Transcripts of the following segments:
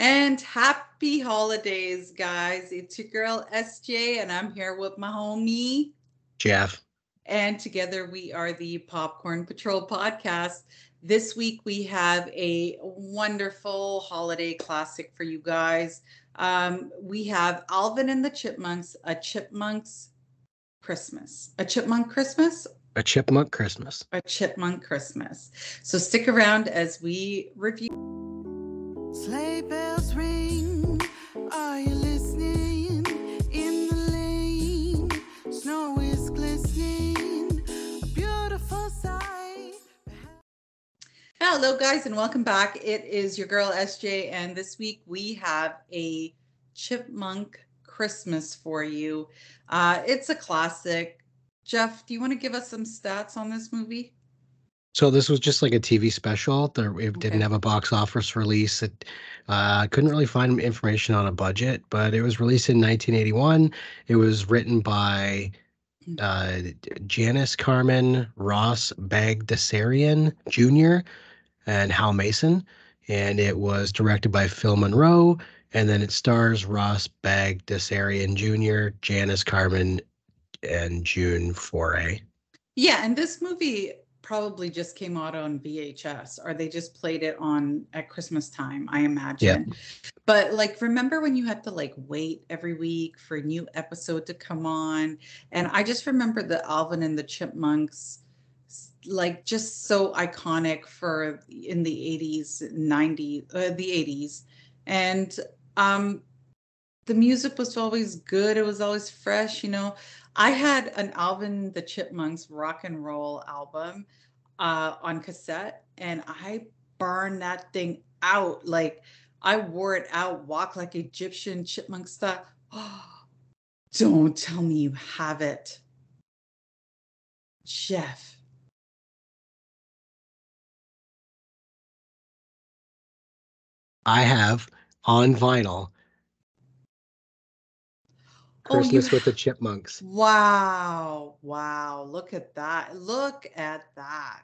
And happy holidays, guys. It's your girl SJ, and I'm here with my homie Jeff. And together we are the Popcorn Patrol podcast. This week we have a wonderful holiday classic for you guys. Um, we have Alvin and the Chipmunks, a Chipmunks Christmas, a Chipmunk Christmas, a Chipmunk Christmas, a Chipmunk Christmas. So stick around as we review. Sleigh bells ring. Are you listening? In the lane, snow is glistening. A beautiful sight. Hello, guys, and welcome back. It is your girl SJ, and this week we have a Chipmunk Christmas for you. Uh, it's a classic. Jeff, do you want to give us some stats on this movie? So this was just like a TV special. There, it didn't have a box office release. It uh, couldn't really find information on a budget, but it was released in 1981. It was written by uh, Janice Karman Ross Bagdasarian Jr. and Hal Mason, and it was directed by Phil Monroe. And then it stars Ross Bagdasarian Jr., Janice Karman, and June Foray. Yeah, and this movie probably just came out on VHS or they just played it on at Christmas time, I imagine. But like remember when you had to like wait every week for a new episode to come on? And I just remember the Alvin and the Chipmunks like just so iconic for in the 80s, 90s, uh, the 80s. And um the music was always good. It was always fresh, you know. I had an Alvin the Chipmunks rock and roll album uh, on cassette, and I burned that thing out. Like I wore it out, walk like Egyptian chipmunk stuff. don't tell me you have it, Jeff. I have on vinyl Oh, you Christmas with the Chipmunks. Wow, wow! Look at that! Look at that!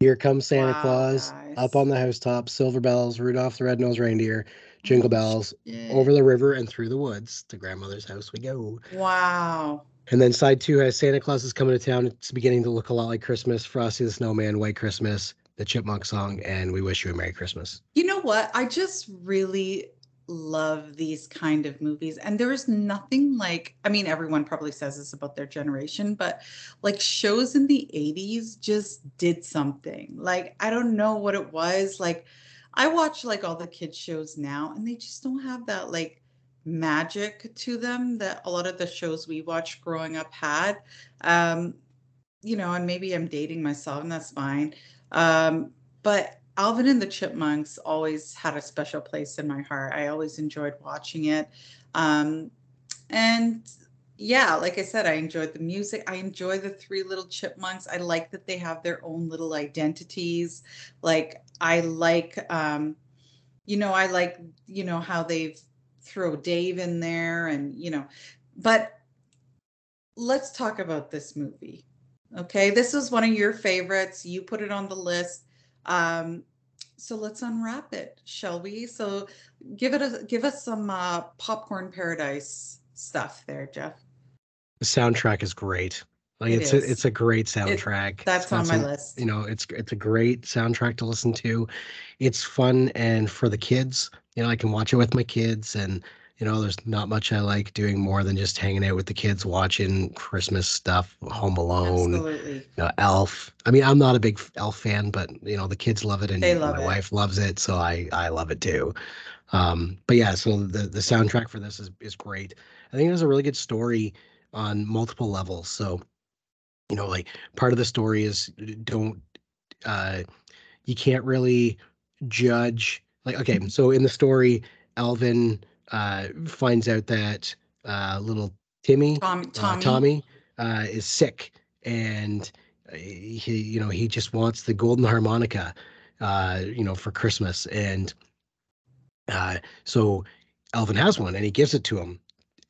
Here comes Santa Wow, Claus guys. up on the housetop, silver bells, Rudolph the Red-Nosed Reindeer, jingle bells, Yeah. over the river and through the woods to grandmother's house we go. Wow. And then side two has Santa Claus is coming to town. It's beginning to look a lot like Christmas, Frosty the Snowman, White Christmas, the Chipmunk song, and we wish you a Merry Christmas. You know what? I just really love these kind of movies. And there is nothing like, I mean, everyone probably says this about their generation, but like shows in the 80s just did something. Like, I don't know what it was. Like, I watch like all the kids' shows now, and they just don't have that like magic to them that a lot of the shows we watched growing up had. Um, you know, and maybe I'm dating myself, and that's fine. Um, but Alvin and the Chipmunks always had a special place in my heart. I always enjoyed watching it. Um, and yeah, like I said, I enjoyed the music. I enjoy the three little chipmunks. I like that they have their own little identities. Like I like um, you know, I like, you know, how they throw Dave in there and, you know, but let's talk about this movie. Okay, this is one of your favorites. You put it on the list. Um, so let's unwrap it, shall we? So give it a give us some uh, popcorn paradise stuff there, Jeff. The soundtrack is great. Like It it's is. a, it's a great soundtrack. It's That's on my some- list. You know, it's it's a great soundtrack to listen to. It's fun and for the kids, you know, I can watch it with my kids and you know, there's not much I like doing more than just hanging out with the kids watching Christmas stuff, Home Alone, Absolutely. you know, Elf. I mean, I'm not a big Elf fan, but you know, the kids love it and love my it. wife loves it, so I I love it too. Um, but yeah, so the the soundtrack for this is is great. I think it has a really good story on multiple levels. So, you know, like part of the story is don't uh you can't really judge like okay, so in the story, Alvin uh finds out that uh little Timmy Tom, uh, Tommy. Tommy uh, is sick, and uh, he, you know, he just wants the golden harmonica, uh, you know, for Christmas, and uh, so Alvin has one, and he gives it to him,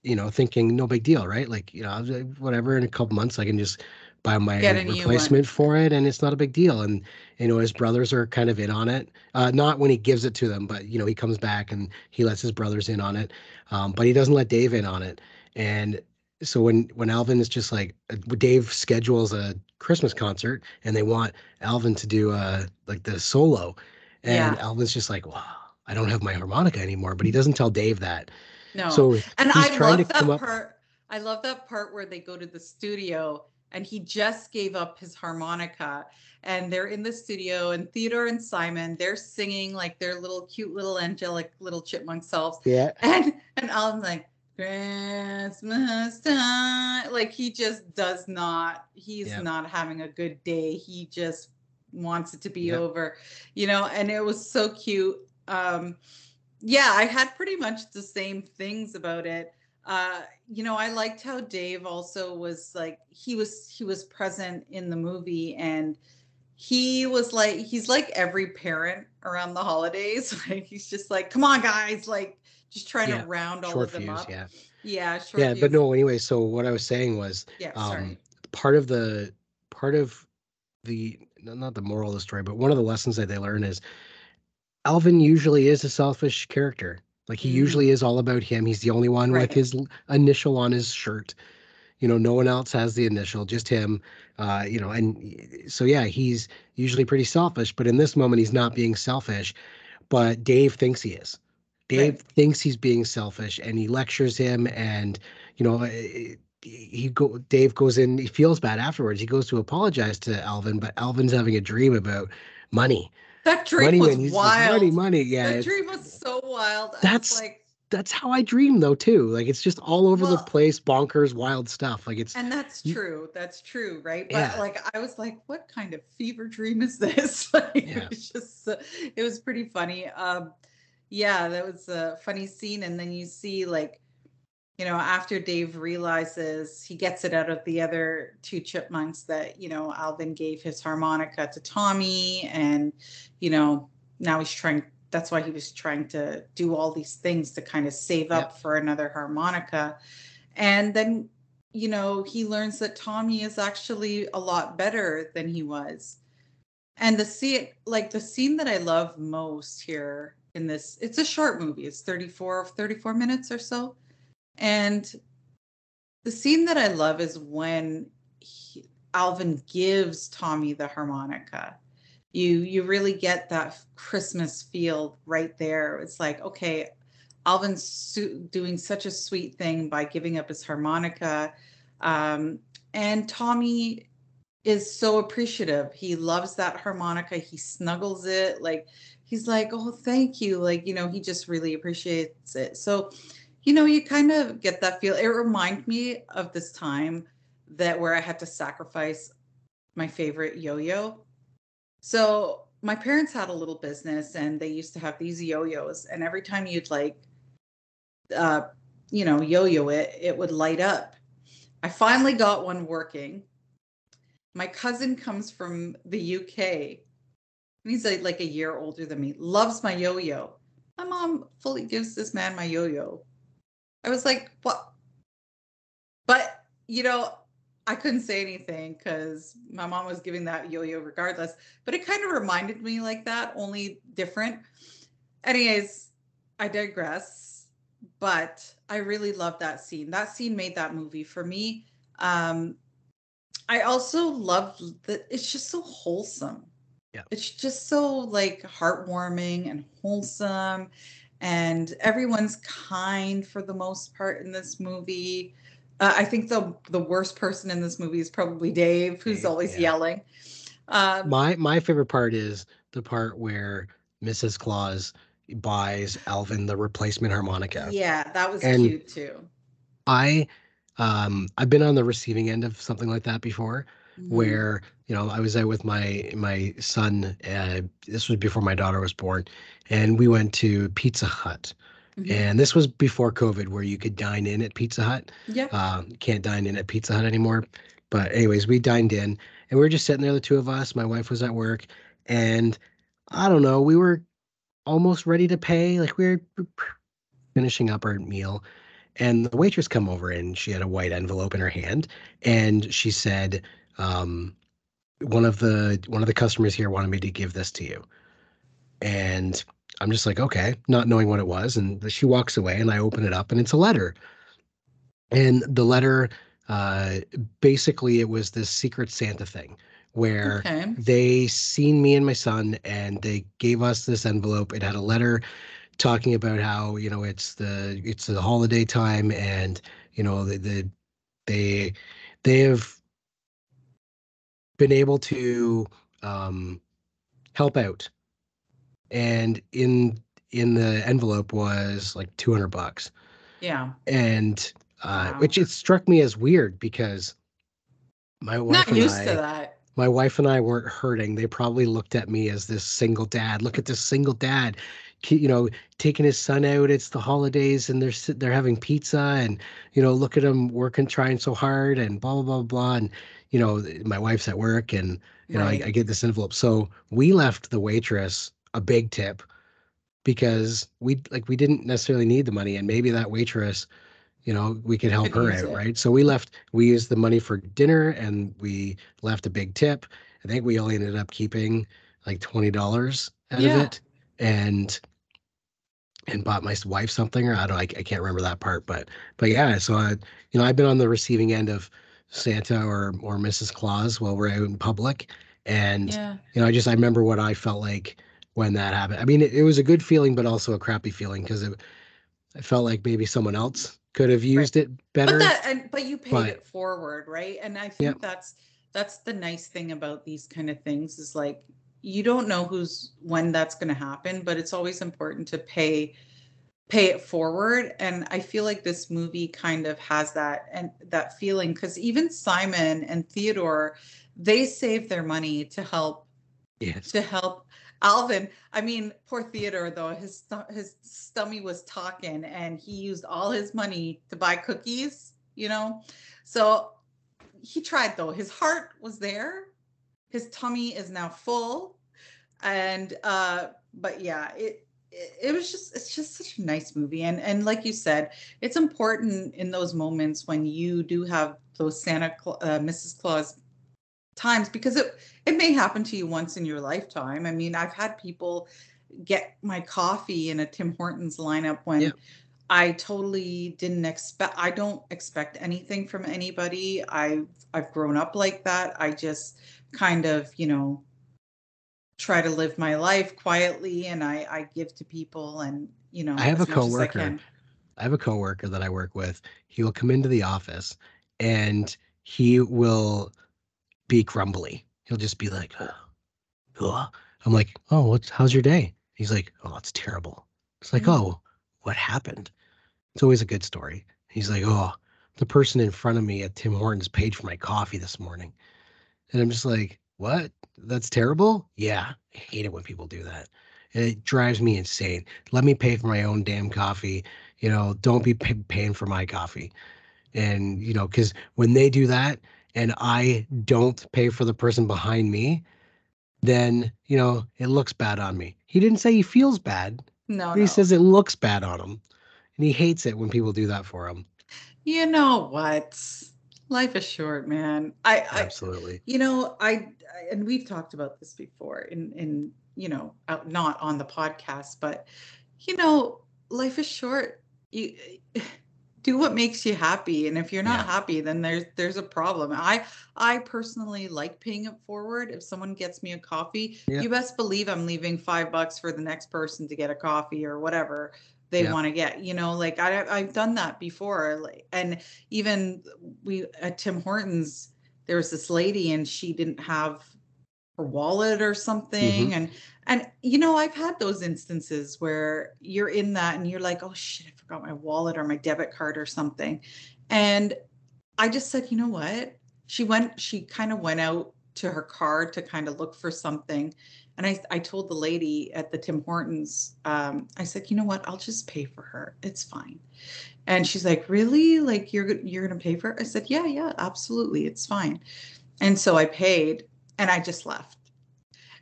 you know, thinking no big deal, right? Like, you know, whatever. In a couple months, I can just buy my Get a new one. replacement for it, and it's not a big deal. And you know, his brothers are kind of in on it. Uh, not when he gives it to them, but you know, he comes back and he lets his brothers in on it. Um, but he doesn't let Dave in on it. And so when when Alvin is just like uh, Dave schedules a Christmas concert and they want Alvin to do uh like the solo, and Yeah. Alvin's just like, wow, I don't have my harmonica anymore. But he doesn't tell Dave that. No. So and I trying love to come that up- part. I love that part where they go to the studio and he just gave up his harmonica and they're in the studio and Theodore and Simon, they're singing like their little cute little angelic little chipmunk selves. Yeah. And and Alan's like, Christmas time. Like he just does not, he's Yep. not having a good day. He just wants it to be Yep. over, you know, and it was so cute. Um, yeah, I had pretty much the same things about it. Uh, you know, I liked how Dave also was like he was he was present in the movie and he was like he's like every parent around the holidays. Like he's just like, come on, guys, like just trying Yeah, to round all Short of them fuse. up. Yeah. Yeah, Yeah. But no. Anyway, so what I was saying was, Yeah, um, part of the part of the not the moral of the story, but one of the lessons that they learn is Alvin usually is a selfish character. Like he Mhm. usually is all about him. He's the only one with his initial on his shirt. You know, no one else has the initial, just him. Uh, you know, and so yeah, he's usually pretty selfish, but in this moment he's not being selfish. But Dave thinks he is. Dave Right. thinks he's being selfish and he lectures him and you know eh, he go Dave goes in he feels bad afterwards he goes to apologize to Alvin but Alvin's having a dream about money That dream money was when he's like, wild. money money yeah that dream was so wild. That's- like, that's how I dream though too like it's just all over the place bonkers wild stuff like it's and that's true. That's true, right? But Yeah. like, I was like, what kind of fever dream is this? like, Yeah. it was just, uh, it was pretty funny. Um, yeah, that was a funny scene. And then you see, like, you know, after Dave realizes he gets it out of the other two chipmunks that, you know, Alvin gave his harmonica to Tommy. And, you know, now he's trying, that's why he was trying to do all these things to kind of save up for another harmonica. And then, you know, he learns that Tommy is actually a lot better than he was. And the scene, like the scene that I love most here in this, it's a short movie. It's 34, 34 minutes or so. And the scene that I love is when he, Alvin gives Tommy the harmonica. You you really get that Christmas feel right there. It's like, okay, Alvin's su- doing such a sweet thing by giving up his harmonica. Um, and Tommy is so appreciative. He loves that harmonica. He snuggles it. Like he's like, oh, thank you. Like, you know, he just really appreciates it. So, you know, you kind of get that feel. It reminded me of this time that where I had to sacrifice my favorite yo-yo. So my parents had a little business and they used to have these yo-yos. And every time you'd like uh, you know, yo-yo it, it would light up. I finally got one working. My cousin comes from the UK. He's like, like a year older than me, loves my yo-yo. My mom fully gives this man my yo-yo. I was like, what? But, you know, I couldn't say anything because my mom was giving that yo-yo regardless. But it kind of reminded me like that, only different. Anyways, I digress. But I really love that scene. That scene made that movie for me. Um, I also love that it's just so wholesome. Yeah. It's just so like heartwarming and wholesome. And everyone's kind for the most part in this movie. Uh, I think the the worst person in this movie is probably Dave, who's Dave, always yeah. yelling. Um, my my favorite part is the part where Mrs. Claus buys Alvin the replacement harmonica. yeah, that was And- cute too. I um I've been on the receiving end of something like that before Mhm. where you know I was out with my my son uh, this was before my daughter was born and we went to Pizza Hut Mhm. and this was before COVID where you could dine in at Pizza Hut. Yeah, um you can't dine in at Pizza Hut anymore. But anyways we dined in and we were just sitting there the two of us. My wife was at work and I don't know we were almost ready to pay. Like we were finishing up our meal and the waitress come over and she had a white envelope in her hand and she said um, one of the one of the customers here wanted me to give this to you, and I'm just like, okay, not knowing what it was, and she walks away, and I open it up, and it's a letter, and the letter, uh, basically, it was this secret Santa thing where Okay. they seen me and my son and they gave us this envelope. It had a letter talking about how you know it's the it's the holiday time and you know the, the they they have been able to um help out and in in the envelope was like 200 bucks Yeah. and uh Wow. which it struck me as weird because my wife Not and used I to that. my wife and I weren't hurting. They probably looked at me as this single dad. Look at this single dad, you know, taking his son out. It's the holidays, and they're they're having pizza, and you know, look at him working, trying so hard, and blah blah blah blah. And you know, my wife's at work, and you know, I, I get this envelope. So we left the waitress a big tip because we like we didn't necessarily need the money, and maybe that waitress you know we could help her out it. right so we left we used the money for dinner and we left a big tip i think we only ended up keeping like $20 out Yeah. of it and and bought my wife something or i don't I, I can't remember that part but but yeah so i you know i've been on the receiving end of santa or or mrs claus while we're out in public and Yeah. you know i just i remember what i felt like when that happened i mean it, it was a good feeling but also a crappy feeling because it i felt like maybe someone else could have used it better But that and but you paid but- it forward, right? And I think Yep. that's that's the nice thing about these kind of things is like you don't know who's when that's going to happen, but it's always important to pay pay it forward and I feel like this movie kind of has that and that feeling cuz even Simon and Theodore they save their money to help yes to help Alvin. I mean, poor Theodore though, his his stomach was talking, and he used all his money to buy cookies. You know, so he tried though. His heart was there. His tummy is now full, and uh, but yeah, it it, was just it's just such a nice movie, and and like you said, it's important in those moments when you do have those Santa uh, Mrs. Claus times because it it may happen to you once in your lifetime. I mean, I've had people get my coffee in a Tim Hortons lineup when Yep. I totally didn't expect I don't expect anything from anybody. I've I've grown up like that. I just kind of, you know, try to live my life quietly and I I give to people and, you know, I have a as I coworker. I have a coworker that I work with. He will come into the office and he will be grumbly. He'll just be like, "Ugh, ugh." I'm like, oh, what's how's your day? He's like, oh, it's terrible. It's like, Mm. oh, what happened? It's always a good story. He's like, oh, the person in front of me at Tim Hortons paid for my coffee this morning. And I'm just like, what? That's terrible? Yeah. I hate it when people do that. It drives me insane. Let me pay for my own damn coffee. You know, don't be pay- paying for my coffee. And, you know, because when they do that and I don't pay for the person behind me, then, you know, it looks bad on me. He didn't say he feels bad, No, he no. says it looks bad on him. And he hates it when people do that for him. you know what? Life is short, man. I, I Absolutely. You know, I, I- and we've talked about this before in in you know, out, not on the podcast, but you know, life is short. You do what makes you happy, and if you're not Yeah. happy, then there's there's a problem. I I personally like paying it forward. If someone gets me a coffee, Yeah. you best believe I'm leaving five bucks for the next person to get a coffee or whatever they Yeah. want to get. You know, like I I've done that before, like, and even we at Tim Hortons there was this lady and she didn't have her wallet or something. Mhm. and and you know i've had those instances where you're in that and you're like oh shit i forgot my wallet or my debit card or something. And i just said you know what? She went she kind of went out to her car to kind of look for something. And i i told the lady at the tim hortons um, i said you know what? I'll just pay for her. It's fine. And she's like really? Like you're you're gonna pay for it? I said yeah yeah absolutely. It's fine. And so i paid and i just left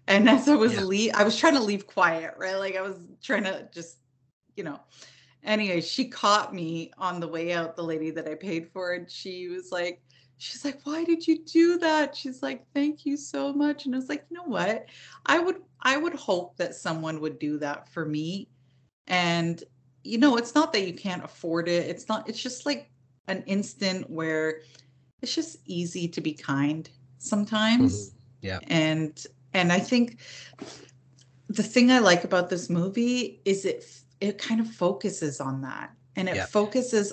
and as i was Yeah. leave i was trying to leave quiet right like i was trying to just you know anyway she caught me on the way out the lady that i paid for and she was like she's like, why did you do that? She's like, thank you so much. And I was like, you know what? I would I would hope that someone would do that for me. And you know, it's not that you can't afford it. It's not, it's just like an instant where it's just easy to be kind sometimes. Mhm. Yeah. And and I think the thing I like about this movie is it it kind of focuses on that. And it Yeah. focuses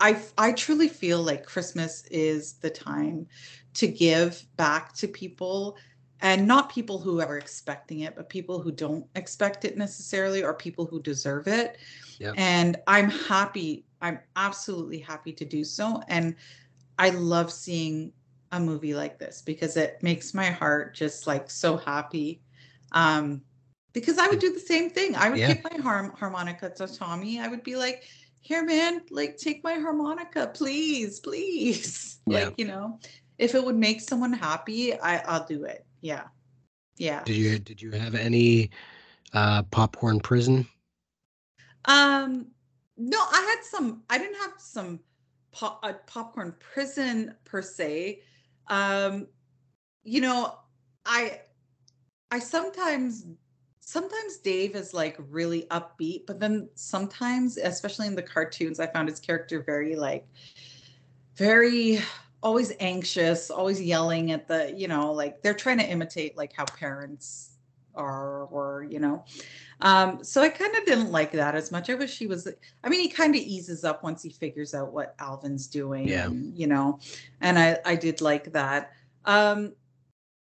I I truly feel like Christmas is the time to give back to people and not people who are expecting it, but people who don't expect it necessarily or people who deserve it. Yep. And I'm happy, I'm absolutely happy to do so. And I love seeing a movie like this because it makes my heart just like so happy. Um, because I would do the same thing. I would Yeah. give my harm- harmonica to Tommy. I would be like, here, man, like take my harmonica, please, please. Yeah. Like, you know, if it would make someone happy, I, I'll do it. Yeah. Yeah. Did you did you have any uh popcorn prison? Um, no, I had some. I didn't have some pop, a popcorn prison per se. Um, you know, I I sometimes sometimes Dave is like really upbeat, but then sometimes, especially in the cartoons, I found his character very like very always anxious, always yelling at the, you know, like they're trying to imitate like how parents are or, you know. Um, so I kind of didn't like that as much. I wish he was I mean, he kind of eases up once he figures out what Alvin's doing, Yeah. and, you know, and I I did like that. Um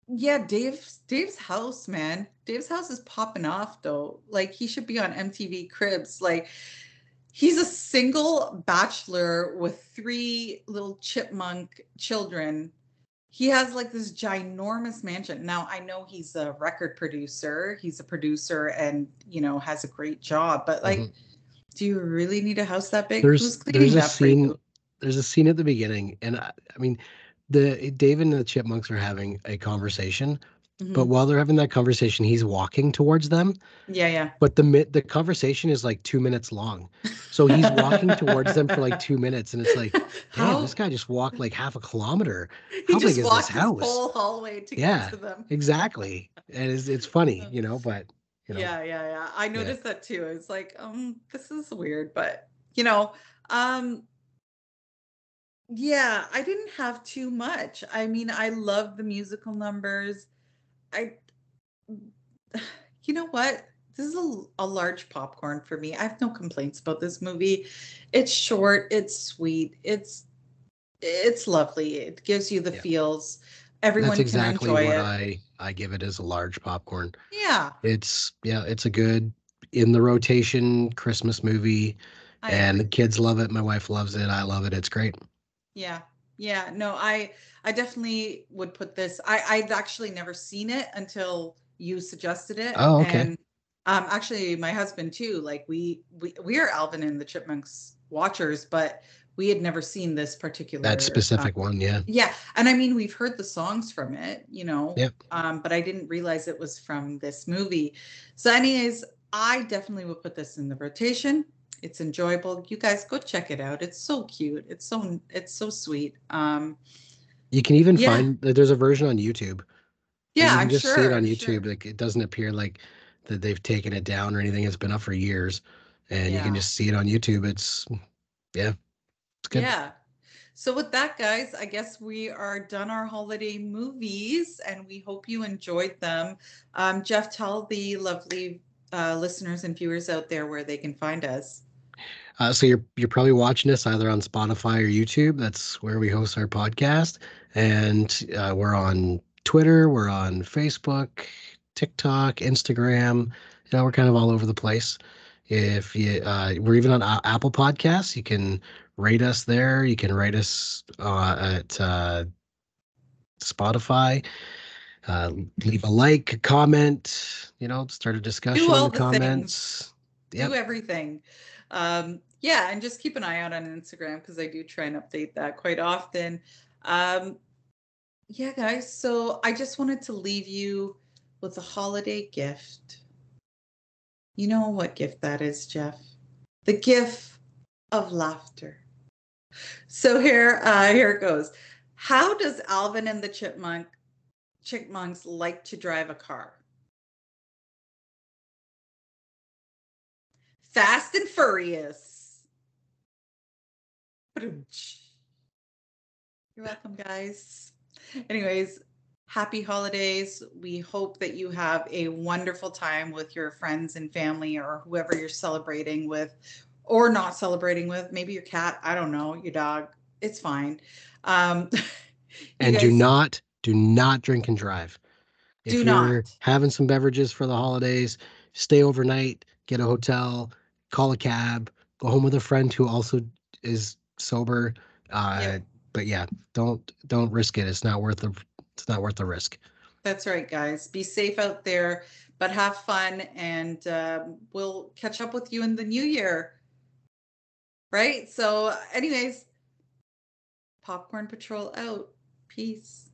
yeah, Dave's Dave's house, man. Dave's house is popping off though. Like he should be on MTV Cribs. Like he's a single bachelor with three little chipmunk children. He has like this ginormous mansion. Now I know he's a record producer. He's a producer and you know has a great job, but like Mhm. do you really need a house that big? Who's there's cleaning there's a that scene there's a scene at the beginning and I, I mean the David and the chipmunks are having a conversation but Mhm. while they're having that conversation he's walking towards them yeah, yeah. but the the conversation is like 2 minutes long so he's walking towards them for like 2 minutes and it's like damn this guy just walked like half a kilometer he how just big is this walked house? whole hallway to Yeah. get to them. exactly and it's, it's funny you know but you know Yeah, yeah, yeah. I noticed that too. It's like, um, this is weird, but you know, um, yeah, I didn't have too much. I mean, I love the musical numbers. I, you know what? This is a, a large popcorn for me. I have no complaints about this movie. It's short, it's sweet, it's it's lovely. It gives you the Yeah. feels. Everyone that's exactly can what enjoy it. i i give it as a large popcorn yeah, it's yeah it's a good in the rotation christmas movie I and the kids love it my wife loves it i love it it's great Yeah. Yeah. No, I I definitely would put this. I I'd actually never seen it until you suggested it. Oh, okay. And um actually my husband too. Like we we we are Alvin and the Chipmunks watchers, but we had never seen this particular that specific one yeah yeah, and I mean we've heard the songs from it, you know. Yep. Um, but I didn't realize it was from this movie. So, anyways, I definitely would put this in the rotation. It's enjoyable. You guys go check it out. It's so cute. It's so it's so sweet. Um, you can even Yeah. find there's a version on youtube yeah, you can just sure. see it on youtube sure. like it doesn't appear like that they've taken it down or anything it's been up for years and you can just see it on youtube it's yeah it's good Yeah. So with that, guys, I guess we are done our holiday movies, and we hope you enjoyed them. Um, Jeff, tell the lovely uh, listeners and viewers out there where they can find us. Uh, so you're you're probably watching us either on Spotify or YouTube. That's where we host our podcast, and uh, we're on Twitter, we're on Facebook, TikTok, Instagram. You know, we're kind of all over the place. If you, uh, we're even on A- Apple Podcasts. You can rate us there. You can rate us uh, at uh, Spotify. Uh, leave a like, comment. You know, start a discussion all in the the things. comments. Yep. do everything. Um, yeah, and just keep an eye out on Instagram because I do try and update that quite often. Um, yeah, guys. So I just wanted to leave you with a holiday gift. You know what gift that is, Jeff? The gift of laughter. So here, uh, here it goes. How does Alvin and the Chipmunk Chipmunks like to drive a car? Fast and Furious. You're welcome, guys. Anyways, happy holidays. We hope that you have a wonderful time with your friends and family or whoever you're celebrating with or not celebrating with. Maybe your cat, I don't know, your dog. It's fine. Um, And do not, do not drink and drive. If Do you're not. having some beverages for the holidays, stay overnight, get a hotel, call a cab, go home with a friend who also is sober. Uh, Yep. But yeah, don't don't risk it. It's not worth the it's not worth the risk. That's right, guys. Be safe out there, but have fun, and um, we'll catch up with you in the new year. Right? So, anyways, Popcorn Patrol out. Peace.